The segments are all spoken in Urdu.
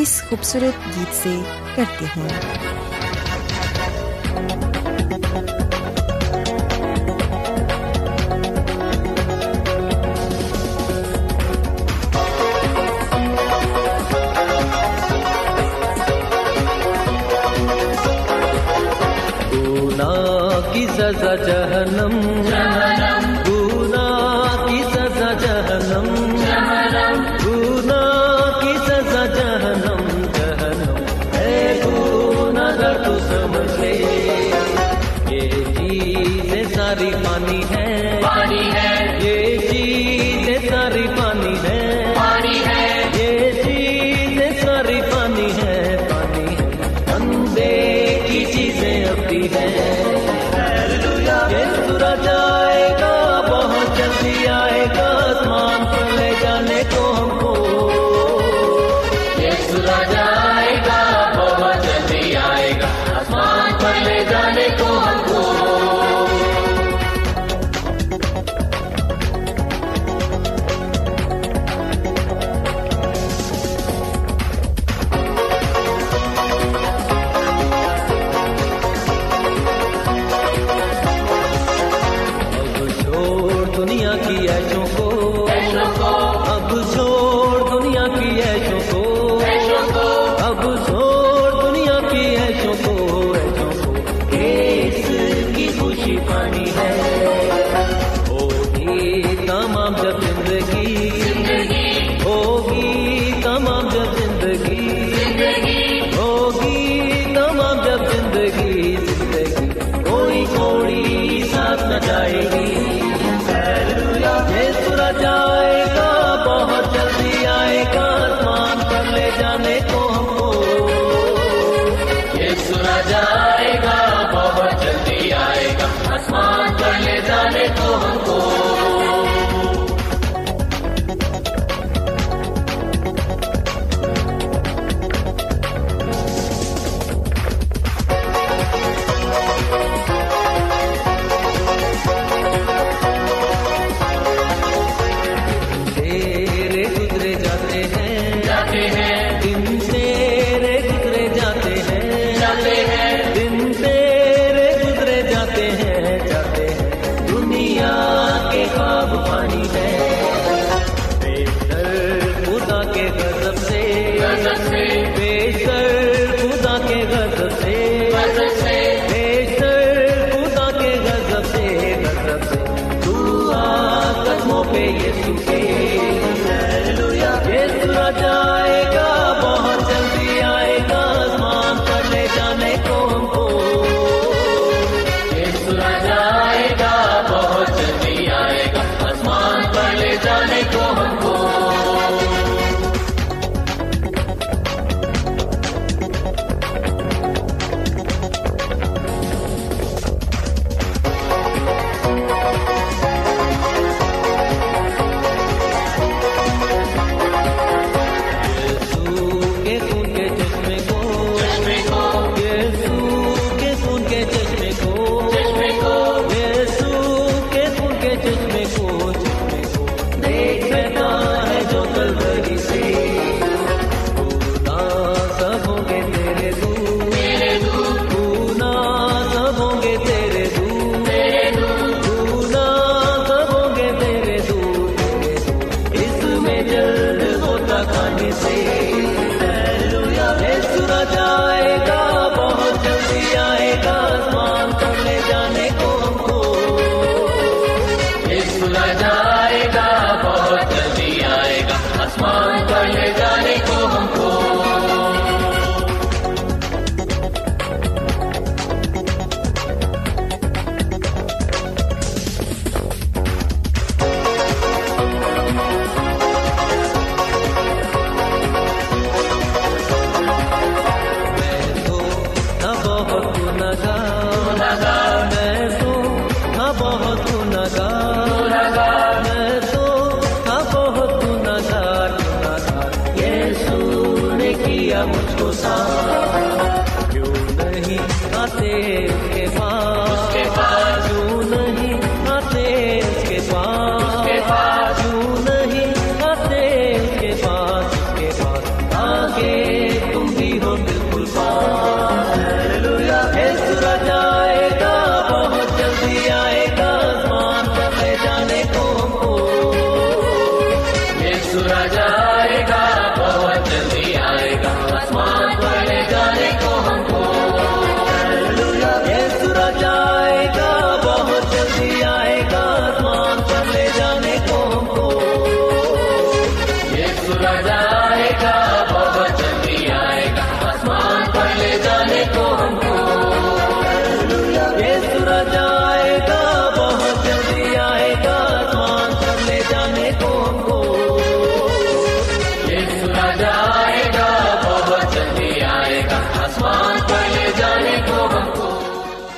اس خوبصورت گیت سے کرتے ہیں۔ سزا جہنم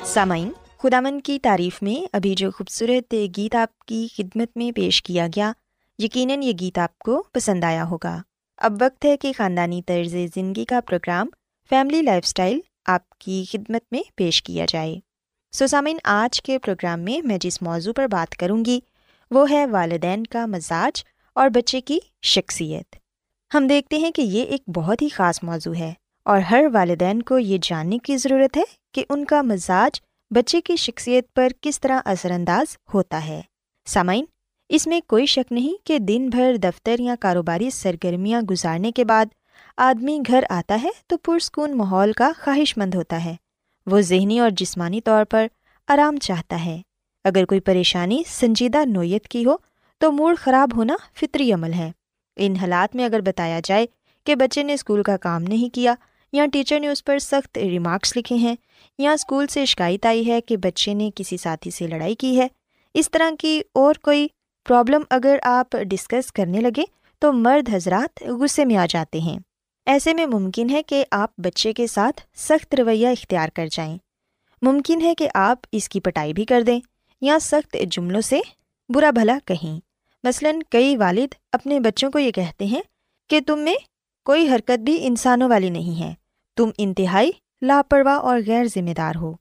سامعین خدامن کی تعریف میں ابھی جو خوبصورت گیت آپ کی خدمت میں پیش کیا گیا، یقیناً یہ گیت آپ کو پسند آیا ہوگا۔ اب وقت ہے کہ خاندانی طرز زندگی کا پروگرام فیملی لائف اسٹائل آپ کی خدمت میں پیش کیا جائے۔ سو سامعین، آج کے پروگرام میں میں جس موضوع پر بات کروں گی، وہ ہے والدین کا مزاج اور بچے کی شخصیت۔ ہم دیکھتے ہیں کہ یہ ایک بہت ہی خاص موضوع ہے اور ہر والدین کو یہ جاننے کی ضرورت ہے کہ ان کا مزاج بچے کی شخصیت پر کس طرح اثر انداز ہوتا ہے۔ سامعین، اس میں کوئی شک نہیں کہ دن بھر دفتر یا کاروباری سرگرمیاں گزارنے کے بعد آدمی گھر آتا ہے تو پرسکون ماحول کا خواہش مند ہوتا ہے۔ وہ ذہنی اور جسمانی طور پر آرام چاہتا ہے۔ اگر کوئی پریشانی، سنجیدہ نوعیت کی ہو تو موڈ خراب ہونا فطری عمل ہے۔ ان حالات میں اگر بتایا جائے کہ بچے نے اسکول کا کام نہیں کیا یا ٹیچر نے اس پر سخت ریمارکس لکھے ہیں۔ یا اسکول سے شکایت آئی ہے کہ بچے نے کسی ساتھی سے لڑائی کی ہے۔ اس طرح کی اور کوئی پرابلم اگر آپ ڈسکس کرنے لگے تو مرد حضرات غصے میں آ جاتے ہیں۔ ایسے میں ممکن ہے کہ آپ بچے کے ساتھ سخت رویہ اختیار کر جائیں۔ ممکن ہے کہ آپ اس کی پٹائی بھی کر دیں یا سخت جملوں سے برا بھلا کہیں۔ مثلاً کئی والد اپنے بچوں کو یہ کہتے ہیں کہ تم میں کوئی حرکت بھی انسانوں والی نہیں ہے۔ تم انتہائی لاپرواہ اور غیر ذمہ دار ہو۔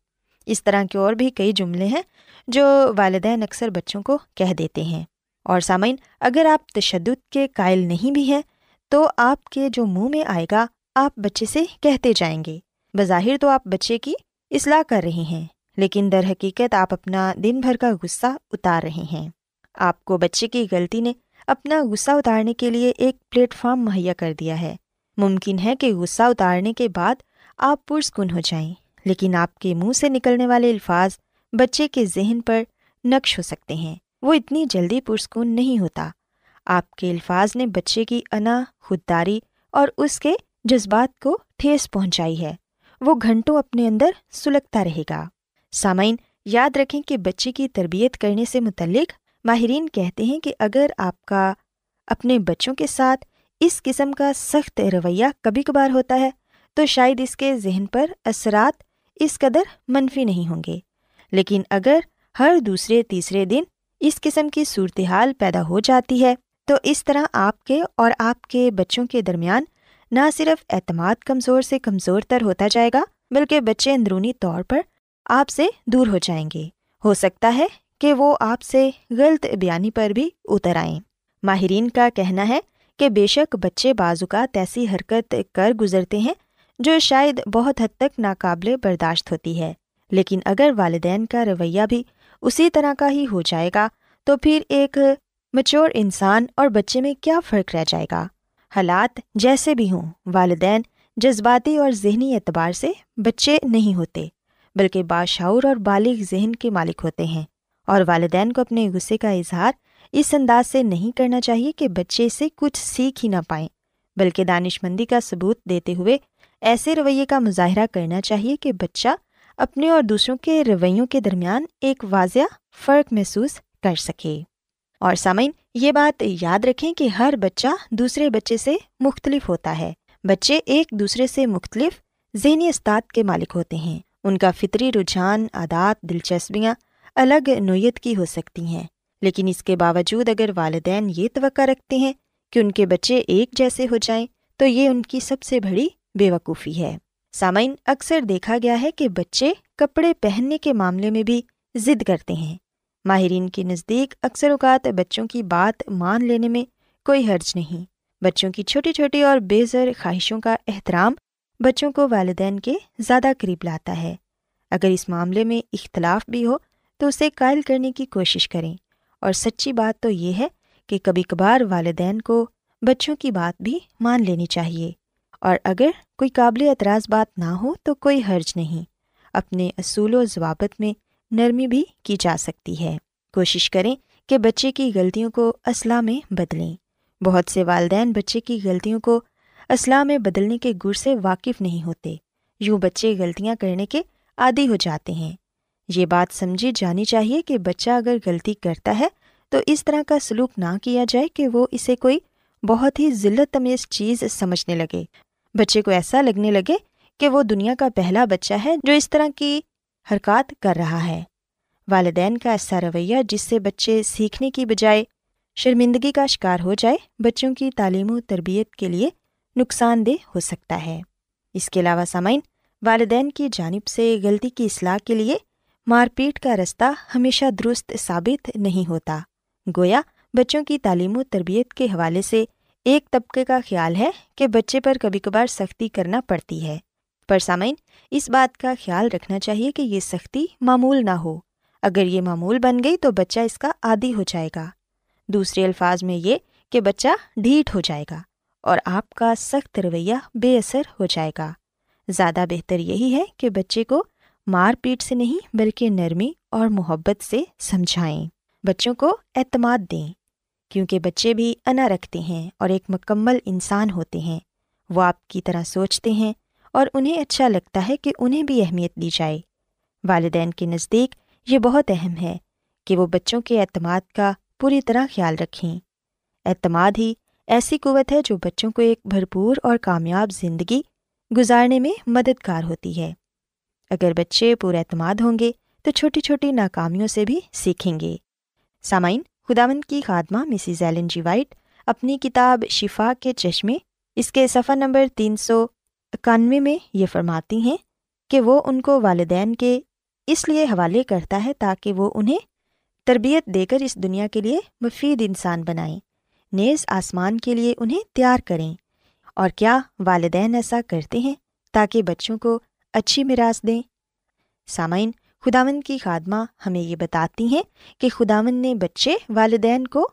اس طرح کے اور بھی کئی جملے ہیں جو والدین اکثر بچوں کو کہہ دیتے ہیں۔ اور سامعین، اگر آپ تشدد کے قائل نہیں بھی ہیں، تو آپ کے جو منہ میں آئے گا، آپ بچے سے کہتے جائیں گے۔ بظاہر تو آپ بچے کی اصلاح کر رہے ہیں، لیکن در حقیقت آپ اپنا دن بھر کا غصہ اتار رہے ہیں۔ آپ کو بچے کی غلطی نے اپنا غصہ اتارنے کے لیے ایک پلیٹ فارم مہیا کر دیا ہے۔ ممکن ہے کہ غصہ اتارنے کے بعد آپ پرسکون ہو جائیں، لیکن آپ کے منہ سے نکلنے والے الفاظ بچے کے ذہن پر نقش ہو سکتے ہیں۔ وہ اتنی جلدی پرسکون نہیں ہوتا۔ آپ کے الفاظ نے بچے کی انا، خودداری اور اس کے جذبات کو ٹھیس پہنچائی ہے۔ وہ گھنٹوں اپنے اندر سلگتا رہے گا۔ سامعین، یاد رکھیں کہ بچے کی تربیت کرنے سے متعلق ماہرین کہتے ہیں کہ اگر آپ کا اپنے بچوں کے ساتھ اس قسم کا سخت رویہ کبھی کبھار ہوتا ہے، تو شاید اس کے ذہن پر اثرات اس قدر منفی نہیں ہوں گے۔ لیکن اگر ہر دوسرے تیسرے دن اس قسم کی صورتحال پیدا ہو جاتی ہے، تو اس طرح آپ کے اور آپ کے بچوں کے درمیان نہ صرف اعتماد کمزور سے کمزور تر ہوتا جائے گا، بلکہ بچے اندرونی طور پر آپ سے دور ہو جائیں گے۔ ہو سکتا ہے کہ وہ آپ سے غلط بیانی پر بھی اتر آئیں۔ ماہرین کا کہنا ہے کہ بے شک بچے بعض اوقات ایسی حرکت کر گزرتے ہیں جو شاید بہت حد تک ناقابل برداشت ہوتی ہے۔ لیکن اگر والدین کا رویہ بھی اسی طرح کا ہی ہو جائے گا، تو پھر ایک مچور انسان اور بچے میں کیا فرق رہ جائے گا؟ حالات جیسے بھی ہوں، والدین جذباتی اور ذہنی اعتبار سے بچے نہیں ہوتے، بلکہ باشعور اور بالغ ذہن کے مالک ہوتے ہیں۔ اور والدین کو اپنے غصے کا اظہار اس انداز سے نہیں کرنا چاہیے کہ بچے سے کچھ سیکھ ہی نہ پائیں، بلکہ دانش مندی کا ثبوت دیتے ہوئے ایسے رویے کا مظاہرہ کرنا چاہیے کہ بچہ اپنے اور دوسروں کے رویوں کے درمیان ایک واضح فرق محسوس کر سکے۔ اور سامعین، یہ بات یاد رکھیں کہ ہر بچہ دوسرے بچے سے مختلف ہوتا ہے۔ بچے ایک دوسرے سے مختلف ذہنی استاد کے مالک ہوتے ہیں۔ ان کا فطری رجحان، عادات، دلچسپیاں الگ نوعیت کی ہو سکتی ہیں۔ لیکن اس کے باوجود اگر والدین یہ توقع رکھتے ہیں کہ ان کے بچے ایک جیسے ہو جائیں، تو یہ ان کی سب سے بڑی بے وقوفی ہے۔ سامعین، اکثر دیکھا گیا ہے کہ بچے کپڑے پہننے کے معاملے میں بھی ضد کرتے ہیں۔ ماہرین کے نزدیک اکثر اوقات بچوں کی بات مان لینے میں کوئی حرج نہیں۔ بچوں کی چھوٹی چھوٹی اور بے زر خواہشوں کا احترام بچوں کو والدین کے زیادہ قریب لاتا ہے۔ اگر اس معاملے میں اختلاف بھی ہو تو اسے قائل کرنے کی کوشش کریں۔ اور سچی بات تو یہ ہے کہ کبھی کبھار والدین کو بچوں کی بات بھی مان لینی چاہیے۔ اور اگر کوئی قابل اعتراض بات نہ ہو تو کوئی حرج نہیں۔ اپنے اصول و ضوابط میں نرمی بھی کی جا سکتی ہے۔ کوشش کریں کہ بچے کی غلطیوں کو اسلحہ میں بدلیں۔ بہت سے والدین بچے کی غلطیوں کو اسلحہ میں بدلنے کے گر سے واقف نہیں ہوتے۔ یوں بچے غلطیاں کرنے کے عادی ہو جاتے ہیں۔ یہ بات سمجھی جانی چاہیے کہ بچہ اگر غلطی کرتا ہے تو اس طرح کا سلوک نہ کیا جائے کہ وہ اسے کوئی بہت ہی ذلت تمیز چیز سمجھنے لگے۔ بچے کو ایسا لگنے لگے کہ وہ دنیا کا پہلا بچہ ہے جو اس طرح کی حرکات کر رہا ہے۔ والدین کا ایسا رویہ جس سے بچے سیکھنے کی بجائے شرمندگی کا شکار ہو جائے بچوں کی تعلیم و تربیت کے لیے نقصان دہ ہو سکتا ہے۔ اس کے علاوہ سامعین، والدین کی جانب سے غلطی کی اصلاح کے لیے مار پیٹ کا رستہ ہمیشہ درست ثابت نہیں ہوتا۔ گویا بچوں کی تعلیم و تربیت کے حوالے سے ایک طبقے کا خیال ہے کہ بچے پر کبھی کبھار سختی کرنا پڑتی ہے۔ پر سامعین، اس بات کا خیال رکھنا چاہیے کہ یہ سختی معمول نہ ہو۔ اگر یہ معمول بن گئی تو بچہ اس کا عادی ہو جائے گا۔ دوسرے الفاظ میں یہ کہ بچہ ڈھیٹ ہو جائے گا اور آپ کا سخت رویہ بے اثر ہو جائے گا۔ زیادہ بہتر یہی ہے کہ بچے کو مار پیٹ سے نہیں بلکہ نرمی اور محبت سے سمجھائیں۔ بچوں کو اعتماد دیں، کیونکہ بچے بھی انا رکھتے ہیں اور ایک مکمل انسان ہوتے ہیں۔ وہ آپ کی طرح سوچتے ہیں اور انہیں اچھا لگتا ہے کہ انہیں بھی اہمیت دی جائے۔ والدین کے نزدیک یہ بہت اہم ہے کہ وہ بچوں کے اعتماد کا پوری طرح خیال رکھیں۔ اعتماد ہی ایسی قوت ہے جو بچوں کو ایک بھرپور اور کامیاب زندگی گزارنے میں مددگار ہوتی ہے۔ اگر بچے پر اعتماد ہوں گے تو چھوٹی چھوٹی ناکامیوں سے بھی سیکھیں گے۔ سامعین، خداوند کی خاتمہ مسز ایلن جی وائٹ اپنی کتاب شفا کے چشمے، اس کے صفحہ نمبر تین سو اکانوے میں یہ فرماتی ہیں کہ وہ ان کو والدین کے اس لیے حوالے کرتا ہے تاکہ وہ انہیں تربیت دے کر اس دنیا کے لیے مفید انسان بنائیں۔ نیز آسمان کے لیے انہیں تیار کریں۔ اور کیا والدین ایسا کرتے ہیں تاکہ بچوں کو اچھی میراث دیں۔ سامعین خداون کی خادمہ ہمیں یہ بتاتی ہیں کہ خداون نے بچے والدین کو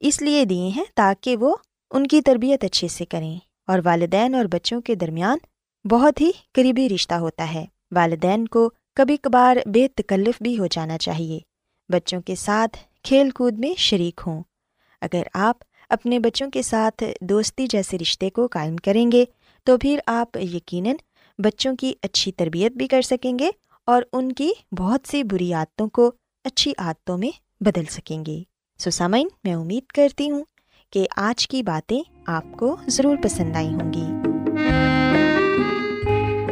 اس لیے دیے ہیں تاکہ وہ ان کی تربیت اچھے سے کریں۔ اور والدین اور بچوں کے درمیان بہت ہی قریبی رشتہ ہوتا ہے۔ والدین کو کبھی کبھار بے تکلف بھی ہو جانا چاہیے۔ بچوں کے ساتھ کھیل کود میں شریک ہوں۔ اگر آپ اپنے بچوں کے ساتھ دوستی جیسے رشتے کو قائم کریں گے، تو پھر آپ یقیناً بچوں کی اچھی تربیت بھی کر سکیں گے اور ان کی بہت سی بری عادتوں کو اچھی عادتوں میں بدل سکیں گے۔ سسامین میں امید کرتی ہوں کہ آج کی باتیں آپ کو ضرور پسند آئی ہوں گی۔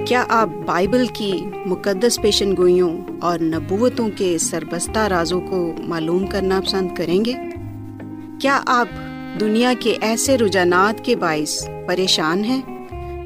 کیا آپ بائبل کی مقدس پیشن گوئیوں اور نبوتوں کے سربستہ رازوں کو معلوم کرنا پسند کریں گے؟ کیا آپ دنیا کے ایسے رجحانات کے باعث پریشان ہیں؟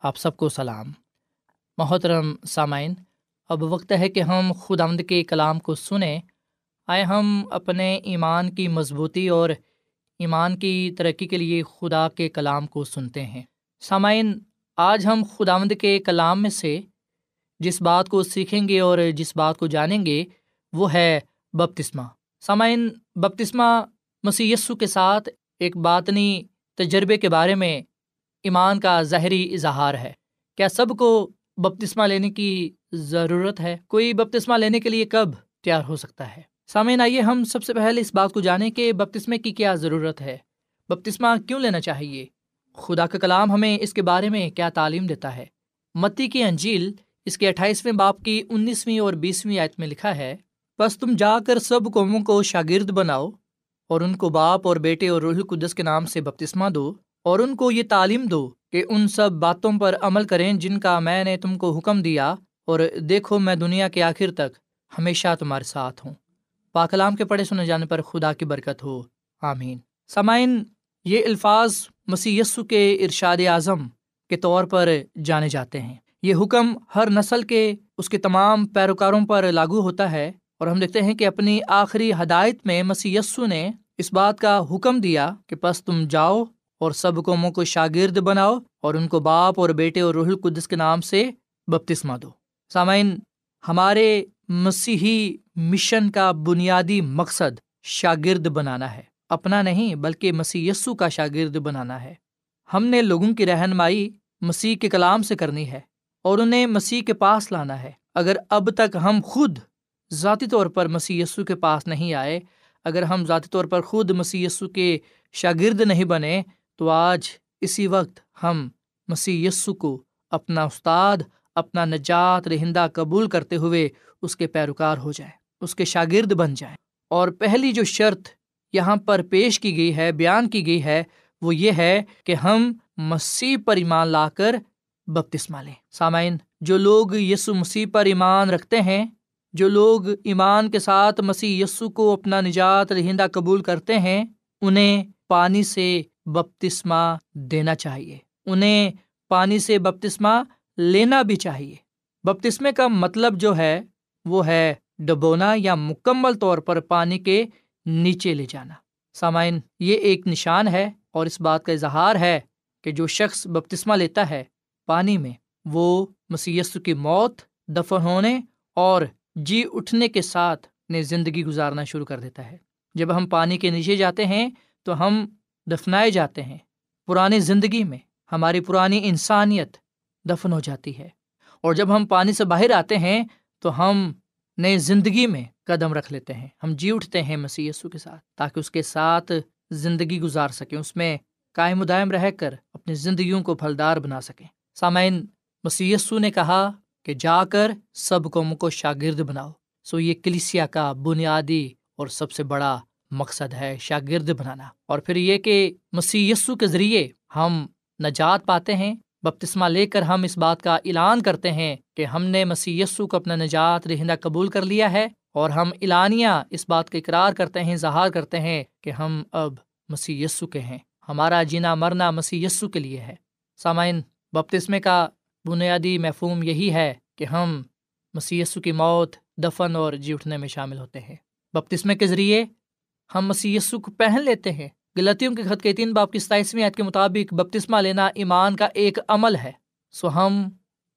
آپ سب کو سلام۔ محترم سامعین، اب وقت ہے کہ ہم خدا آمد کے کلام کو سنیں۔ آئے ہم اپنے ایمان کی مضبوطی اور ایمان کی ترقی کے لیے خدا کے کلام کو سنتے ہیں۔ سامعین، آج ہم خدا آمد کے کلام میں سے جس بات کو سیکھیں گے اور جس بات کو جانیں گے، وہ ہے بپتسمہ۔ سامعین، بپتسمہ مسی کے ساتھ ایک باطنی تجربے کے بارے میں ایمان کا ظاہری اظہار ہے۔ کیا سب کو بپتسمہ لینے کی ضرورت ہے؟ کوئی بپتسمہ لینے کے لیے کب تیار ہو سکتا ہے؟ سامعین، آئیے ہم سب سے پہلے اس بات کو جانیں کہ بپتسمے کی کیا ضرورت ہے۔ بپتسمہ کیوں لینا چاہیے؟ خدا کا کلام ہمیں اس کے بارے میں کیا تعلیم دیتا ہے؟ متی کی انجیل اس کے اٹھائیسویں باپ کی انیسویں اور بیسویں آیت میں لکھا ہے بس تم جا کر سب قوموں کو شاگرد بناؤ اور ان کو باپ اور بیٹے اور روح القدس کے نام سے بپتسمہ دو۔ اور ان کو یہ تعلیم دو کہ ان سب باتوں پر عمل کریں جن کا میں نے تم کو حکم دیا اور دیکھو میں دنیا کے آخر تک ہمیشہ تمہارے ساتھ ہوں۔ پاکلام کے پڑھے سنے جانے پر خدا کی برکت ہو۔ آمین۔ سامعین، یہ الفاظ مسی کے ارشاد اعظم کے طور پر جانے جاتے ہیں۔ یہ حکم ہر نسل کے، اس کے تمام پیروکاروں پر لاگو ہوتا ہے اور ہم دیکھتے ہیں کہ اپنی آخری ہدایت میں مسی نے اس بات کا حکم دیا کہ بس تم جاؤ اور سب قوموں کو شاگرد بناؤ اور ان کو باپ اور بیٹے اور روح القدس کے نام سے بپتسمہ دو۔ سامعین، ہمارے مسیحی مشن کا بنیادی مقصد شاگرد بنانا ہے۔ اپنا نہیں، بلکہ مسی کا شاگرد بنانا ہے۔ ہم نے لوگوں کی رہنمائی مسیح کے کلام سے کرنی ہے اور انہیں مسیح کے پاس لانا ہے۔ اگر اب تک ہم خود ذاتی طور پر مسی کے پاس نہیں آئے، اگر ہم ذاتی طور پر خود مسی کے شاگرد نہیں بنے تو آج اسی وقت ہم مسی کو اپنا استاد، اپنا نجات رہندہ قبول کرتے ہوئے اس کے پیروکار ہو جائیں، اس کے شاگرد بن جائیں۔ اور پہلی جو شرط یہاں پر پیش کی گئی ہے، بیان کی گئی ہے، وہ یہ ہے کہ ہم مسیح پر ایمان لا کر بپتسمہ لیں۔ سامعین، جو لوگ یسو مسیح پر ایمان رکھتے ہیں، جو لوگ ایمان کے ساتھ مسیح یسو کو اپنا نجات رہندہ قبول کرتے ہیں، انہیں پانی سے بپتسمہ دینا چاہیے۔ انہیں پانی سے بپتسمہ لینا بھی چاہیے۔ بپتسمے کا مطلب جو ہے، وہ ہے ڈبونا یا مکمل طور پر پانی کے نیچے لے جانا۔ سامعین، یہ ایک نشان ہے اور اس بات کا اظہار ہے کہ جو شخص بپتسمہ لیتا ہے پانی میں، وہ مسیس کی موت، دفن ہونے اور جی اٹھنے کے ساتھ نے زندگی گزارنا شروع کر دیتا ہے۔ جب ہم پانی کے نیچے جاتے ہیں، تو ہم دفنائے جاتے ہیں۔ پرانی زندگی میں ہماری پرانی انسانیت دفن ہو جاتی ہے۔ اور جب ہم پانی سے باہر آتے ہیں تو ہم نئے زندگی میں قدم رکھ لیتے ہیں۔ ہم جی اٹھتے ہیں مسی کے ساتھ تاکہ اس کے ساتھ زندگی گزار سکیں۔ اس میں قائم دائم رہ کر اپنی زندگیوں کو پھلدار بنا سکیں۔ سامعین مسی نے کہا کہ جا کر سب قوموں کو شاگرد بناؤ۔ سو یہ کلیسیا کا بنیادی اور سب سے بڑا مقصد ہے شاگرد بنانا۔ اور پھر یہ کہ مسی کے ذریعے ہم نجات پاتے ہیں، بپتسمہ لے کر ہم اس بات کا اعلان کرتے ہیں کہ ہم نے مسی کو اپنا نجات رہندہ قبول کر لیا ہے اور ہم اعلانیہ اس بات کا اقرار کرتے ہیں، اظہار کرتے ہیں کہ ہم اب مسی کے ہیں۔ ہمارا جینا مرنا مسی کے لیے ہے۔ سامعین بپتسمے کا بنیادی محفوم یہی ہے کہ ہم مسی کی موت، دفن اور جی اٹھنے میں شامل ہوتے ہیں۔ بپتسمے کے ذریعے ہم مسی کو پہن لیتے ہیں۔ غلطیوں کے خط کے تین باپ کی ستائیسویں عید کے مطابق بپتسمہ لینا ایمان کا ایک عمل ہے۔ سو ہم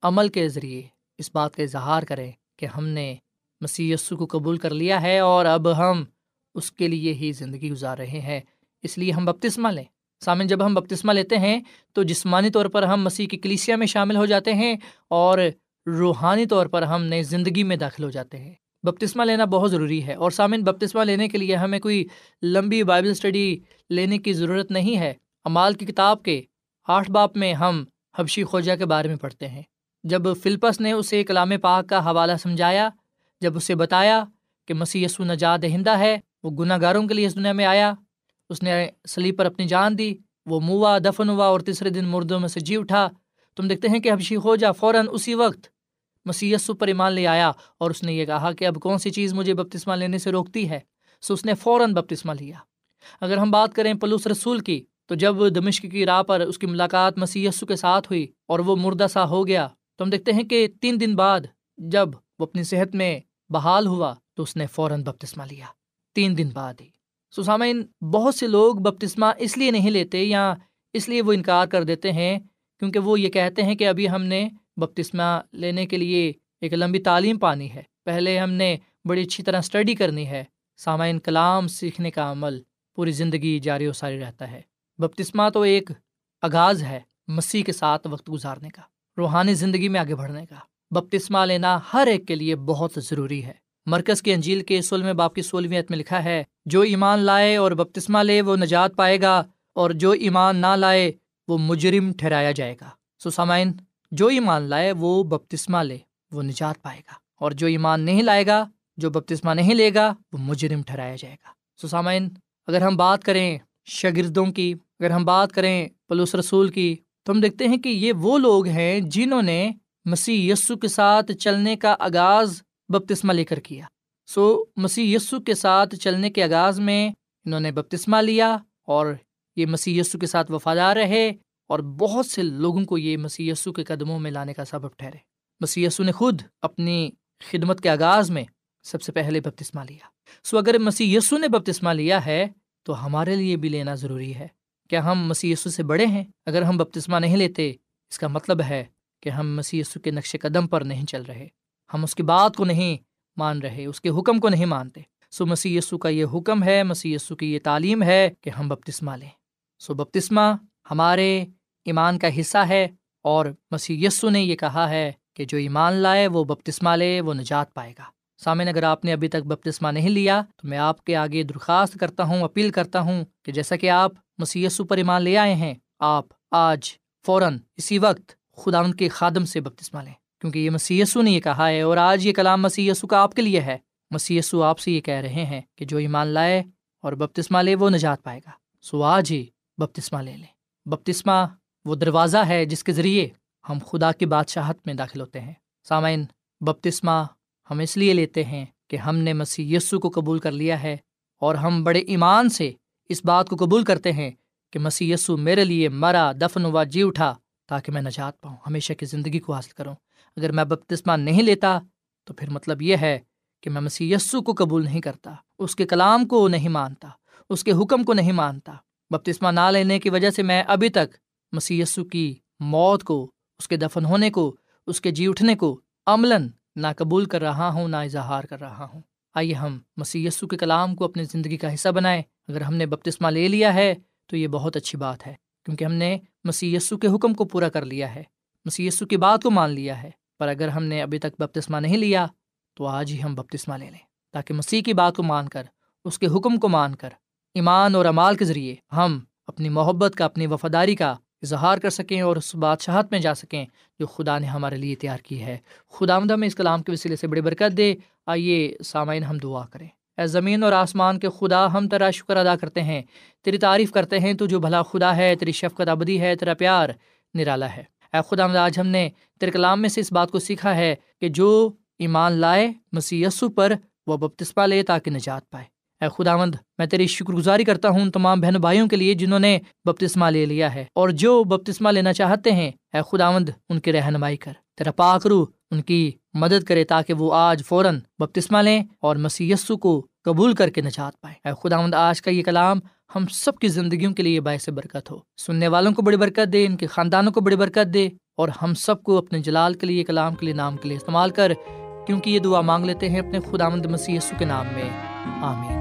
عمل کے ذریعے اس بات کا اظہار کریں کہ ہم نے مسی کو قبول کر لیا ہے اور اب ہم اس کے لیے ہی زندگی گزار رہے ہیں۔ اس لیے ہم بپتسمہ لیں۔ سامن جب ہم بپتسمہ لیتے ہیں تو جسمانی طور پر ہم مسیح کی کلیسیا میں شامل ہو جاتے ہیں اور روحانی طور پر ہم نئی زندگی میں داخل ہو جاتے ہیں۔ بپتسمہ لینا بہت ضروری ہے۔ اور سامن بپتسمہ لینے کے لیے ہمیں کوئی لمبی بائبل اسٹڈی لینے کی ضرورت نہیں ہے۔ امال کی کتاب کے آٹھ باپ میں ہم حبشی خوجہ کے بارے میں پڑھتے ہیں۔ جب فلپس نے اسے کلام پاک کا حوالہ سمجھایا، جب اسے بتایا کہ مسیح یسو نجات دہندہ ہے، وہ گناہ گاروں کے لیے اس دنیا میں آیا۔ اس نے سلیب پر اپنی جان دی، وہ موا دفن ہوا اور تیسرے دن مردوں میں سے جی اٹھا۔ تم دیکھتے ہیں کہ حبشی خوجہ فوراً اسی وقت مسی پر ایمان لے آیا اور اس نے یہ کہا کہ اب کون سی چیز مجھے بپتسمہ لینے سے روکتی ہے؟ سو اس نے فوراً بپتسمہ لیا۔ اگر ہم بات کریں پلوس رسول کی، تو جب دمشق کی راہ پر اس کی ملاقات مسی کے ساتھ ہوئی اور وہ مردہ سا ہو گیا، تو ہم دیکھتے ہیں کہ تین دن بعد جب وہ اپنی صحت میں بحال ہوا، تو اس نے فوراً بپتسمہ لیا۔ تین دن بعد ہی۔ سسامین بہت سے لوگ بپتسمہ اس لیے نہیں لیتے یا اس لیے وہ انکار کر دیتے ہیں کیونکہ وہ یہ کہتے ہیں کہ ابھی ہم نے بپتسمہ لینے کے لیے ایک لمبی تعلیم پانی ہے۔ پہلے ہم نے بڑی اچھی طرح اسٹڈی کرنی ہے۔ سامعین کلام سیکھنے کا عمل پوری زندگی جاری و ساری رہتا ہے۔ بپتسمہ تو ایک آغاز ہے مسیح کے ساتھ وقت گزارنے کا، روحانی زندگی میں آگے بڑھنے کا۔ بپتسمہ لینا ہر ایک کے لیے بہت ضروری ہے۔ مرکز کی انجیل کے سولہویں باپ کی سولہویں میں لکھا ہے، جو ایمان لائے اور بپتسمہ لے وہ نجات پائے گا اور جو ایمان نہ لائے وہ مجرم ٹھہرایا جائے گا۔ سو سامعین جو ایمان لائے وہ بپتسمہ لے، وہ نجات پائے گا۔ اور جو ایمان نہیں لائے گا، جو بپتسمہ نہیں لے گا، وہ مجرم ٹھہرایا جائے گا۔ سو سامعین، اگر ہم بات کریں شاگردوں کی، اگر ہم بات کریں پلوس رسول کی، تو ہم دیکھتے ہیں کہ یہ وہ لوگ ہیں جنہوں نے مسیح یسو کے ساتھ چلنے کا آغاز بپتسمہ لے کر کیا۔ سو مسیح یسو کے ساتھ چلنے کے آغاز میں انہوں نے بپتسمہ لیا اور یہ مسیح یسو کے ساتھ وفادار رہے۔ اور بہت سے لوگوں کو یہ مسی یسو کے قدموں میں لانے کا سبب ٹھہرے۔ مسی یسو نے خود اپنی خدمت کے آغاز میں سب سے پہلے بپتسمہ لیا۔ سو اگر مسی یسو نے بپتسمہ لیا ہے، تو ہمارے لیے بھی لینا ضروری ہے۔ کیا ہم مسی یسو سے بڑے ہیں؟ اگر ہم بپتسمہ نہیں لیتے، اس کا مطلب ہے کہ ہم مسی یسو کے نقش قدم پر نہیں چل رہے۔ ہم اس کی بات کو نہیں مان رہے، اس کے حکم کو نہیں مانتے۔ سو مسی یسو کا یہ حکم ہے مسی یسو کی یہ تعلیم ہے کہ ہم بپتسمہ لیں۔ سو بپتسمہ ہمارے ایمان کا حصہ ہے اور مسیح یسو نے یہ کہا ہے کہ جو ایمان لائے وہ بپتسمہ لے، وہ نجات پائے گا۔ سامن اگر آپ نے ابھی تک بپتسمہ نہیں لیا تو میں آپ کے آگے درخواست کرتا ہوں، اپیل کرتا ہوں کہ جیسا کہ آپ مسی پر ایمان لے آئے ہیں، آپ آج فوراً اسی وقت خدا ان کے خادم سے بپتسمہ لیں۔ کیونکہ یہ مسی نے یہ کہا ہے اور آج یہ کلام مسی کا آپ کے لیے ہے۔ مسی آپ سے یہ کہہ رہے ہیں کہ جو ایمان لائے اور بپتسمہ لے، وہ نجات پائے گا۔ سو آج ہی بپتسمہ لے لیں۔ بپتسمہ وہ دروازہ ہے جس کے ذریعے ہم خدا کی بادشاہت میں داخل ہوتے ہیں۔ سامعین، بپتسمہ ہم اس لیے لیتے ہیں کہ ہم نے مسیح یسو کو قبول کر لیا ہے اور ہم بڑے ایمان سے اس بات کو قبول کرتے ہیں کہ مسیح یسو میرے لیے مرا، دفن ہوا جی اٹھا تاکہ میں نجات پاؤں، ہمیشہ کی زندگی کو حاصل کروں۔ اگر میں بپتسمہ نہیں لیتا تو پھر مطلب یہ ہے کہ میں مسیح یسو کو قبول نہیں کرتا، اس کے کلام کو نہیں مانتا، اس کے حکم کو نہیں مانتا۔ بپتسمہ نہ لینے کی وجہ سے میں ابھی تک مسی کی موت کو، اس کے دفن ہونے کو، اس کے جی اٹھنے کو عملاً نہ قبول کر رہا ہوں نہ اظہار کر رہا ہوں۔ آئیے ہم مسی کے کلام کو اپنی زندگی کا حصہ بنائیں۔ اگر ہم نے بپتسمہ لے لیا ہے تو یہ بہت اچھی بات ہے، کیونکہ ہم نے مسی کے حکم کو پورا کر لیا ہے۔ مسی کی بات کو مان لیا ہے۔ پر اگر ہم نے ابھی تک بپتسمہ نہیں لیا تو آج ہی ہم بپتسمہ لے لیں، تاکہ مسیح کی بات کو مان کر، اس کے حکم کو مان کر، ایمان اور امال کے ذریعے ہم اپنی محبت کا، اپنی وفاداری کا اظہار کر سکیں اور اس بادشاہت میں جا سکیں جو خدا نے ہمارے لیے تیار کی ہے۔ خدا آمدہ میں اس کلام کے وسیلے سے بڑی برکت دے۔ آئیے سامعین ہم دعا کریں۔ اے زمین اور آسمان کے خدا، ہم تیرا شکر ادا کرتے ہیں۔ تیری تعریف کرتے ہیں، تو جو بھلا خدا ہے، تیری شفقت ابدی ہے، تیرا پیار نرالا ہے۔ اے خدا آمد آج ہم نے تیرے کلام میں سے اس بات کو سیکھا ہے کہ جو ایمان لائے مسی پر وہ بپتسپا لے تاکہ نجات پائے۔ اے خداوند، میں تیری شکر گزاری کرتا ہوں تمام بہن بھائیوں کے لیے جنہوں نے بپتسمہ لے لیا ہے، اور جو بپتسمہ لینا چاہتے ہیں، اے خداوند، ان کی رہنمائی کر۔ تیرا پاک رو ان کی مدد کرے تاکہ وہ آج فوراً بپتسمہ لیں اور مسی کو قبول کر کے نجات پائے اے خداوند، آج کا یہ کلام ہم سب کی زندگیوں کے لیے باعث برکت ہو۔ سننے والوں کو بڑی برکت دے، ان کے خاندانوں کو بڑی برکت دے، اور ہم سب کو اپنے جلال کے لیے کلام کے لیے، نام کے لیے استعمال کر، کیونکہ یہ دعا مانگ لیتے ہیں اپنے خداوند مسی کے نام میں۔ آمین۔